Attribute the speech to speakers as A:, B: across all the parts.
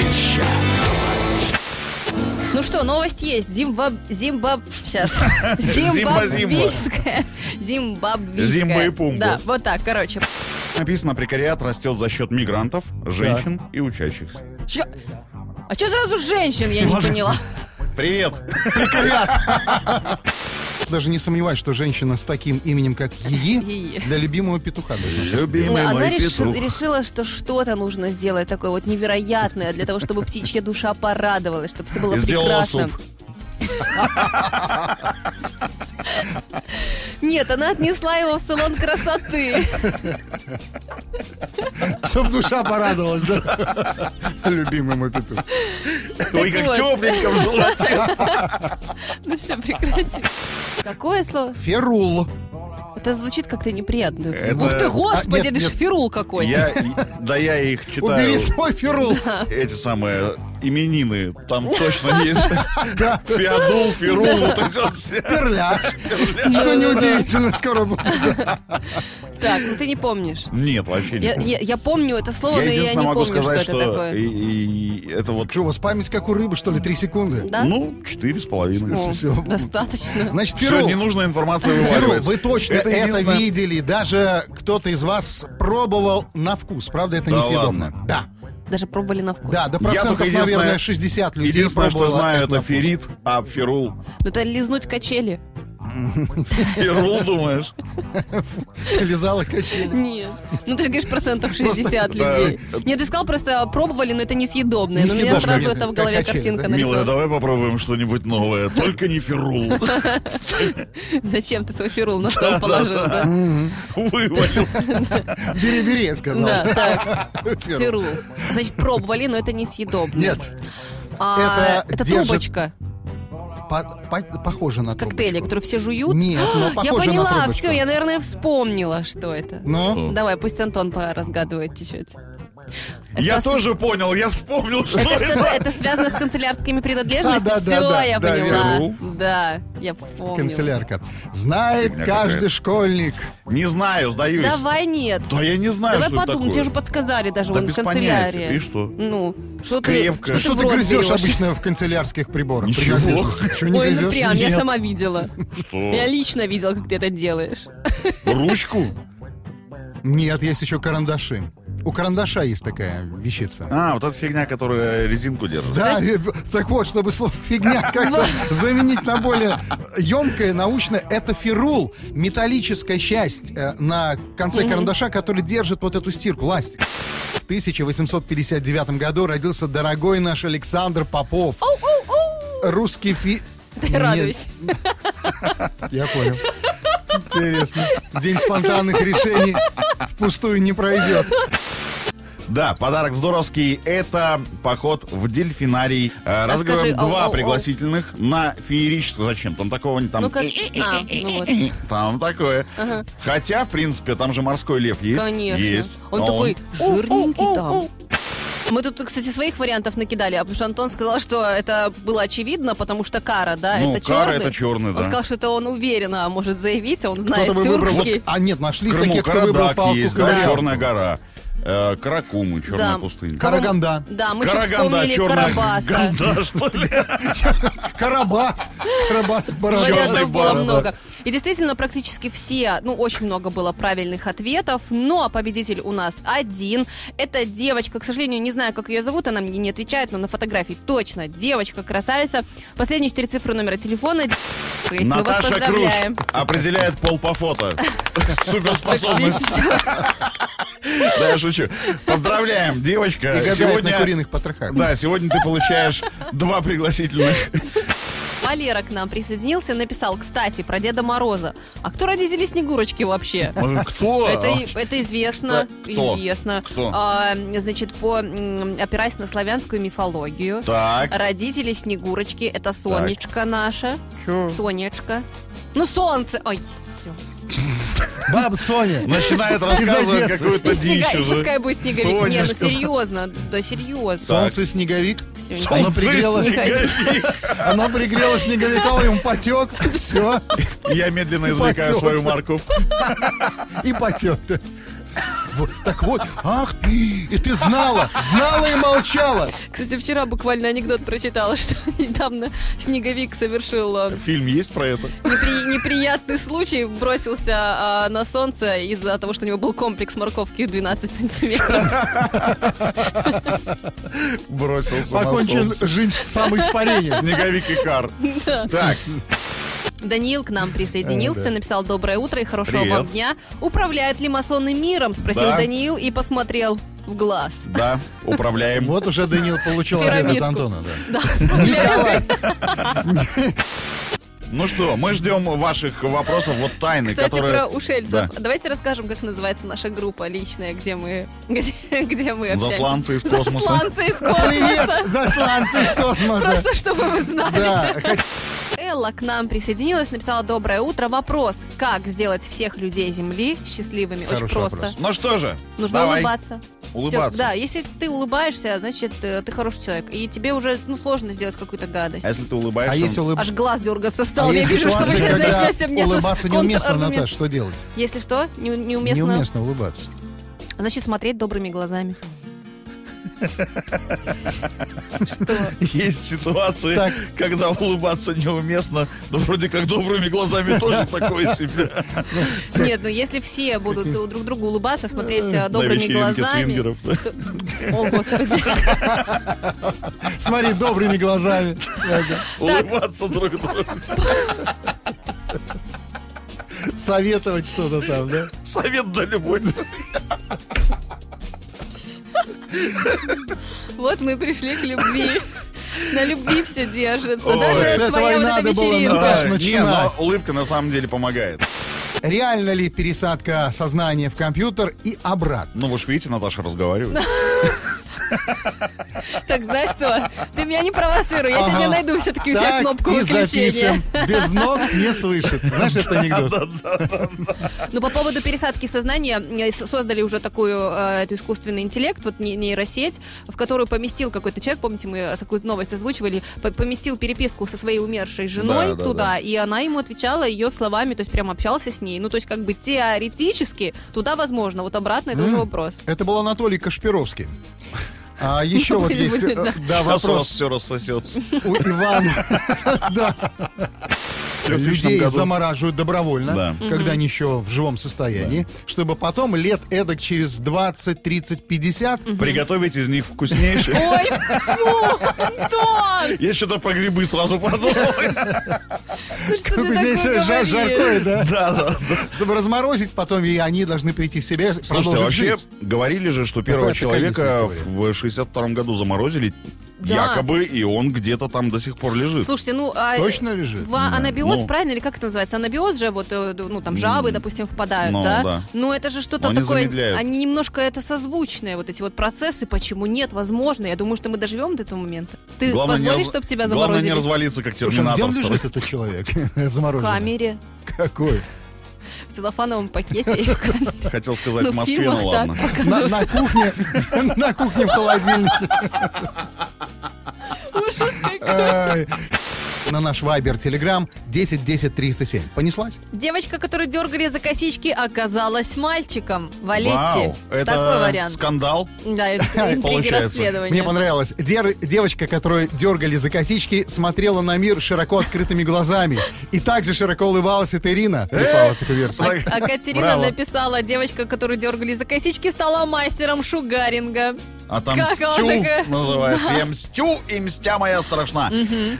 A: Верещак.
B: Ну что, новость есть. Зимбаб... Зимбаб... Сейчас. Зимбабвийская. Зимбабвийская.
C: Зимба и Пумба.
B: Да, вот так, короче.
C: Написано, прекариат растет за счет мигрантов, женщин и учащихся.
B: Чё? А что сразу женщин, я не поняла.
C: Привет!
D: Даже не сомневаюсь, что женщина с таким именем, как Ии, для любимого петуха должна.
C: Любимый
B: Она
C: мой
B: реши-
C: петух.
B: решила, что что-то нужно сделать такое вот невероятное для того, чтобы птичья душа порадовалась, чтобы все было
C: И сделала
B: прекрасно.
C: суп.
B: Нет, она отнесла его в салон красоты.
D: Чтоб душа порадовалась, да? Любимый мой петух.
C: Ой, как
B: вот.
C: тепленько в животе.
B: Ну все, прекрати. Какое слово?
D: Ферул.
B: Это звучит как-то неприятно.
C: Это-
B: Ух ты,
D: А,
B: господи,
D: нет,
B: это
D: нет.
B: фирул какой.
C: Я, да я их читаю.
D: Убери свой ферул.
C: Эти самые именины. Там точно есть.
D: Да.
C: Феодул, Ферул, вот эти все.
D: Перляж. Что неудивительно, скоро будет.
B: Так, ну ты не помнишь.
C: Нет, вообще не.
B: я- я помню это слово, но я не
C: могу
B: помню,
C: сказать,
B: что это такое.
C: это вот,
D: Что, у вас память как у рыбы, что ли, три секунды?
B: Да?
C: ну, четыре с половиной.
B: Достаточно.
D: Значит,
C: Все, ненужная информация вываливается.
D: вы точно это, видели. Даже кто-то из вас пробовал на вкус. Правда, это несъедобно. Да.
B: Даже пробовали на вкус.
D: Да, до процентов, наверное, 60 людей
C: Единственное, что
D: пробовало
C: знаю,
D: на
C: это ферит, а ферул.
B: Ну это лизнуть качели.
C: Ферул, думаешь?
D: Лизала качели.
B: Нет. Ну ты же говоришь процентов 60
C: да.
B: людей. Нет, ты сказал просто пробовали, но это несъедобное. Но у меня сразу это в голове картинка
D: да.
C: Милая, давай попробуем что-нибудь новое. Только не ферул.
B: Зачем ты свой фирул на стол положил?
C: Вывалил.
D: Бери, бери, я сказал.
B: Да, так,
D: Ферул.
B: фирул. Значит, пробовали, но это несъедобное.
D: Нет,
B: А,
D: это
B: это трубочка.
D: По- по- похоже на
B: Коктейли,
D: трубочку.
B: которые все жуют.
D: Нет, но
B: Я
D: похоже на
B: поняла,
D: трубочку.
B: все, я, наверное, вспомнила, что это.
D: Ну,
B: Давай, пусть Антон поразгадывает чуть-чуть.
C: Я
B: Это с-
C: тоже понял, я вспомнил, что
B: Это,
C: это.
B: это связано с канцелярскими принадлежностями?
D: Да, да,
B: Все,
D: да, да,
B: я
D: да,
B: поняла.
C: верну.
B: Да, я вспомнила.
D: канцелярка. Знает каждый школьник.
C: Не знаю, сдаюсь.
B: Давай нет.
C: Да я не знаю,
B: Давай
C: что
B: подумай,
C: такое.
B: тебе уже подсказали даже
C: Да
B: вон
C: без
B: канцелярия.
C: понятия. И что?
B: Ну, что ты,
C: Скрепка.
B: что ты
D: Что
B: в
D: ты
B: рот
D: грызешь
B: берешь?
D: обычно в канцелярских приборах?
C: Ничего.
D: Принадлежности? Чего не
B: Ой, ну
D: грызешь?
B: прям, я
C: Нет.
B: сама видела.
C: Что?
B: Я лично видела, как ты это делаешь.
C: Ручку?
D: Нет, есть еще карандаши. У карандаша есть такая вещица.
C: А, вот эта фигня, которая резинку держит.
D: Да, э, так вот, чтобы слово фигня как-то заменить на более емкое, научное, это ферул, металлическая часть э, на конце карандаша, который держит вот эту стирку, ластик. В 1859 году родился дорогой наш Александр Попов. Русский фи...
B: Ты радуюсь.
D: Я понял. Интересно. День спонтанных решений впустую не пройдет.
C: Да, подарок здоровский. Это поход в дельфинарий. Э, Разыгрываем
B: скажи, ау,
C: два
B: ау, ау.
C: пригласительных на феерическое. Зачем? Там такого не там.
B: Ну как... А, ну вот.
C: Там такое.
B: Ага.
C: Хотя, в принципе, там же морской лев есть.
B: Конечно.
C: Есть.
B: Он
C: А
B: такой жирненький там. Мы тут, кстати, своих вариантов накидали, а потому что Антон сказал, что это было очевидно, потому что кара, да,
C: Ну,
B: это
C: кара
B: черный.
C: это черный,
B: Он
C: да.
B: сказал, что это он уверенно может заявить, а он знает
D: Кто-то вы выбрал...
B: тюркский.
D: вот- А нет, нашлись
C: Крыму
D: такие, кто выбрал
C: Карадак
D: палку
C: есть, да. Черная гора. Э, Каракумы, Черная
B: Да.
C: пустыня.
D: Караганда.
B: Да, мы еще
C: Караганда,
B: вспомнили
C: черная
B: Карабаса.
C: ганда, что ли?
D: Карабас. Карабас Барабас.
B: Вариантов было много. И действительно, практически все, ну, очень много было правильных ответов, но победитель у нас один. Это девочка, к сожалению, не знаю, как ее зовут, она мне не отвечает, но на фотографии точно девочка-красавица. Последние четыре цифры номера телефона. Если мы вас
C: Наташа Круш
B: поздравляем.
C: определяет пол по фото. Суперспособность. Да, я шучу. Поздравляем, девочка. Сегодня...
D: на куриных потрохах.
C: Да, сегодня ты получаешь два пригласительных.
B: Валера к нам присоединился и написал, кстати, про Деда Мороза. А кто родители Снегурочки вообще?
C: Э, Кто?
B: Это, это известно,
C: Кто?
B: известно.
C: Кто?
B: А, значит, по опираясь на славянскую мифологию,
C: Так.
B: родители Снегурочки это Сонечка наша, Сонечка. Ну солнце, ой, все.
D: Баба Соня.
C: Начинает рассказывать какую-то дичь уже.
B: пускай будет снеговик. Не, ну серьезно, да серьезно.
D: Солнце, снеговик.
B: Всё,
D: Оно
C: Солнце,
D: пригрело,
C: снеговик.
D: оно пригрело снеговика, он потек. Все.
C: Я медленно извлекаю
D: Потёк.
C: свою марку.
D: И потек. Вот, так вот, ах ты, и ты знала, знала и молчала.
B: Кстати, вчера буквально анекдот прочитала, что недавно Снеговик совершил э,
C: Фильм есть про это?
B: непри- неприятный случай, бросился а, на солнце из-за того, что у него был комплекс морковки в 12 сантиметров.
C: Бросился на
D: Покончил
C: солнце.
D: жизнь самоиспарением.
C: Снеговик и Кар. Так,
B: Даниил к нам присоединился,
D: да.
B: написал «Доброе утро и хорошего
C: Привет.
B: вам дня». Управляют ли масоны миром? Спросил
C: Да.
B: Даниил и посмотрел в глаз.
C: да, управляем.
D: Вот уже Данил получил ответ от. Антона. Да.
C: Ну что, мы ждем ваших вопросов, вот тайны,
B: Кстати,
C: которые...
B: про ушельцев.
C: Да.
B: Давайте расскажем, как называется наша группа личная, где мы, где, где мы общаемся.
C: Засланцы из космоса.
B: Засланцы из
D: Привет,
B: космоса.
D: засланцы из космоса.
B: Просто чтобы вы знали.
D: Да,
B: Элла к нам присоединилась, написала «Доброе утро». Вопрос, как сделать всех людей Земли счастливыми? Очень
D: Хороший
B: просто.
D: вопрос.
C: Ну что же,
B: Нужно
C: давай.
B: улыбаться.
C: Улыбаться.
B: Всё, да, если ты улыбаешься, значит, э, ты хороший человек. И тебе уже ну, сложно сделать какую-то гадость.
C: А если ты улыбаешься...
D: А если улыб-
B: Аж глаз дергаться
D: а
B: стал. Я
D: есть
B: вижу, что вы
D: ситуация,
B: сейчас
D: когда
B: начнете мне
D: улыбаться неуместно,
B: контраргумент.
D: Наташ, что делать?
B: Если что, не- неуместно,
D: Неуместно улыбаться.
B: значит, смотреть добрыми глазами. Что?
C: Есть ситуации,
D: Так.
C: когда улыбаться неуместно, но вроде как добрыми глазами тоже такое себе.
B: Нет, ну если все будут друг другу улыбаться, смотреть э,
C: На
B: добрыми глазами.
C: свингеров.
B: О, Господи.
D: Смотри добрыми глазами.
C: Улыбаться друг другу.
D: Советовать что-то там, да?
C: Совет да любовь.
B: Вот мы пришли к любви. На любви все держится.
C: Ой.
B: Даже
D: С этого
B: твоя вот эта вечеринка.
C: Не,
D: начинать.
C: но улыбка на самом деле помогает.
D: Реально ли пересадка сознания в компьютер и обратно?
C: Ну, вы же видите, Наташа разговаривает.
B: Так, знаешь что? Ты меня не провоцируй. Я сегодня найду все-таки у тебя кнопку выключения.
D: Без ног не слышит. Знаешь, это анекдот?
B: Ну, по поводу пересадки сознания, э, создали уже такую, э, эту искусственный интеллект, вот не- нейросеть, в которую поместил какой-то человек, помните, мы э, такую новость озвучивали, по- поместил переписку со своей умершей женой
C: Да, да,
B: туда,
C: да.
B: и она ему отвечала ее словами, то есть прям общался с ней. Ну, то есть как бы теоретически туда возможно, вот обратно это уже вопрос.
D: Это был Анатолий Кашпировский. А еще вот есть э,
B: да.
D: да,
C: Сейчас у вас
D: вопрос
C: все рассосется.
D: у Ивана. Да.
C: В 2000
D: Людей
C: году.
D: замораживают добровольно,
C: Да.
D: когда они еще в живом состоянии, чтобы потом лет эдак через 20, 30, 50
C: Приготовить из них вкуснейшие.
B: Ой, Антон!
C: Я что-то про грибы сразу подумал.
B: Ну
D: Как здесь жаркое, да?
C: Да, да.
D: Чтобы разморозить потом, и они должны прийти в себя,
C: Слушайте, а
D: продолжить
C: вообще
D: жить.
C: говорили же, что первого человека в 62 году заморозили,
B: Да.
C: якобы, и он где-то там до сих пор лежит.
B: Слушайте, ну... а,
D: Точно лежит?
B: В анабиоз,
C: Ну.
B: правильно, или как это называется? Анабиоз же, вот, э, ну, там, жабы, допустим, впадают,
C: Ну,
B: да?
C: да.
B: Ну, это же что-то
C: Но они
B: такое...
C: замедляют.
B: Они немножко это созвучные, вот эти вот процессы. Почему нет? Возможно. Я думаю, что мы доживем до этого момента. Ты
C: Главное не
B: позволишь,
C: раз-
B: чтобы тебя
C: Главное не
B: заморозили?
C: развалиться, как
D: Слушай, а где
C: терминатор.
D: он
C: второй.
D: лежит, этот человек?
B: В камере,
D: Какой?
B: В целлофановом пакете. и в камере.
C: Хотел сказать
B: Ну,
C: в Москве, ну ладно.
D: На, кухне, на кухне в холодильнике. Ай. На наш Вайбер Телеграм 10 10 307. Понеслась?
B: Девочка, которую дергали за косички, оказалась мальчиком. Валетти.
C: Вау, это
B: Такой вариант.
C: скандал.
B: Да, это интриги
C: Получается.
B: расследования.
D: Мне понравилось. Дер- девочка, которую дергали за косички, смотрела на мир широко открытыми глазами. И также широко улыбалась это Ирина. Прислала такую версию.
B: А Катерина
C: Браво.
B: написала, девочка, которую дергали за косички, стала мастером шугаринга.
C: А там
B: Как
C: Стю
B: такая?
C: называется. Я мстю, и мстя моя страшна.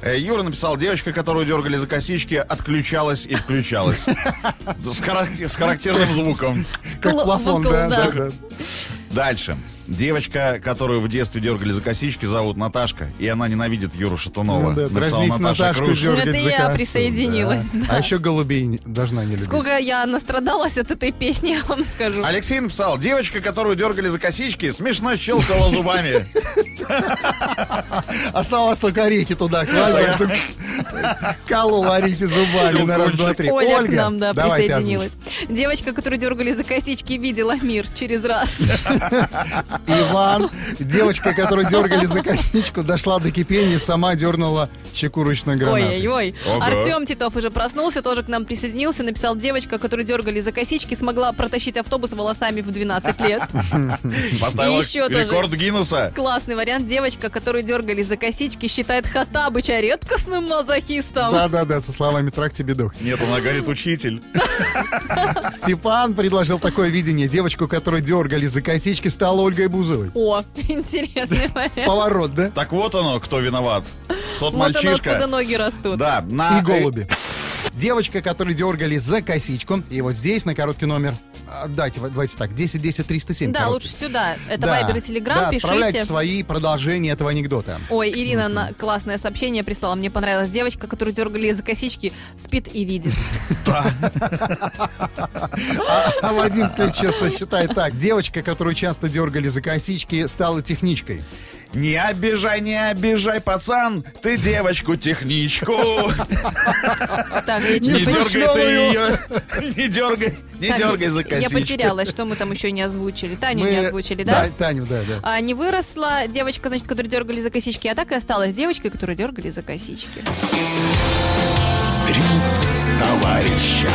C: Э, Юра написал, девочка, которую дергали за косички, отключалась и включалась. С характер- с характерным звуком.
D: Как плафон, да.
C: Дальше. Девочка, которую в детстве дергали за косички, зовут Наташка, и она ненавидит Юру Шатунова.
D: Ну да, дразнись
C: Наташа
D: Наташку дергать
B: Это
D: за
B: я
D: косу,
B: присоединилась, да.
D: А еще голубей должна не любить.
B: Сколько я настрадалась от этой песни, я вам скажу.
C: Алексей написал, девочка, которую дергали за косички, смешно щелкала зубами.
D: Осталось только орехи туда класть, чтобы колол орехи зубами на раз, два, три.
B: Оля к нам, да, присоединилась. Девочка, которую дергали за косички, видела мир через раз.
D: Иван, девочка, которую дергали за косичку, дошла до кипения, сама дернула щеку ручной гранатой.
B: Ой-ой-ой. Артем Титов уже проснулся, тоже к нам присоединился, написал, девочка, которую дергали за косички, смогла протащить автобус волосами в 12 лет.
C: Поставила
B: И еще тоже.
C: рекорд Гиннесса.
B: Классный вариант. Девочка, которую дергали за косички, считает Хатабыча редкостным мазохистом.
D: Да-да-да, со словами «трак тебе дух».
C: Нет, она говорит учитель.
D: Степан предложил такое видение. Девочку, которую дергали за косички, стала Ольгой Бузовой.
B: О, интересный вариант.
D: Поворот, да?
C: Так вот оно, кто виноват. Тот
B: Вот оно, откуда
C: мальчишка.
B: ноги растут.
C: Да, на...
D: И голуби. Девочка, которую дергали за косичку. И вот здесь на короткий номер. а, Дайте, вот давайте так, 10 10 307.
B: Да,
D: короткий.
B: лучше сюда. Это
D: Да,
B: Вайбер и Телеграм,
D: да, Отправляйте
B: пишите.
D: свои продолжения этого анекдота.
B: Ой, Ирина на классное сообщение прислала. Мне понравилась девочка, которую дергали за косички, спит и видит.
D: А Вадим Ключеса считает так. Девочка, которую часто дергали за косички, стала техничкой.
C: Не обижай, не обижай, пацан, ты девочку-техничку.
B: Я
C: Не дергай ты ее. Не дергай, не дергай за
B: Я
C: косичку.
B: потерялась, что мы там еще не озвучили. Таню
D: Мы-
B: не озвучили, да?
D: Таню, да, да.
B: А, не выросла девочка, значит, которую дергали за косички, а так и осталась девочкой, которую дергали за косички.
A: Три товарища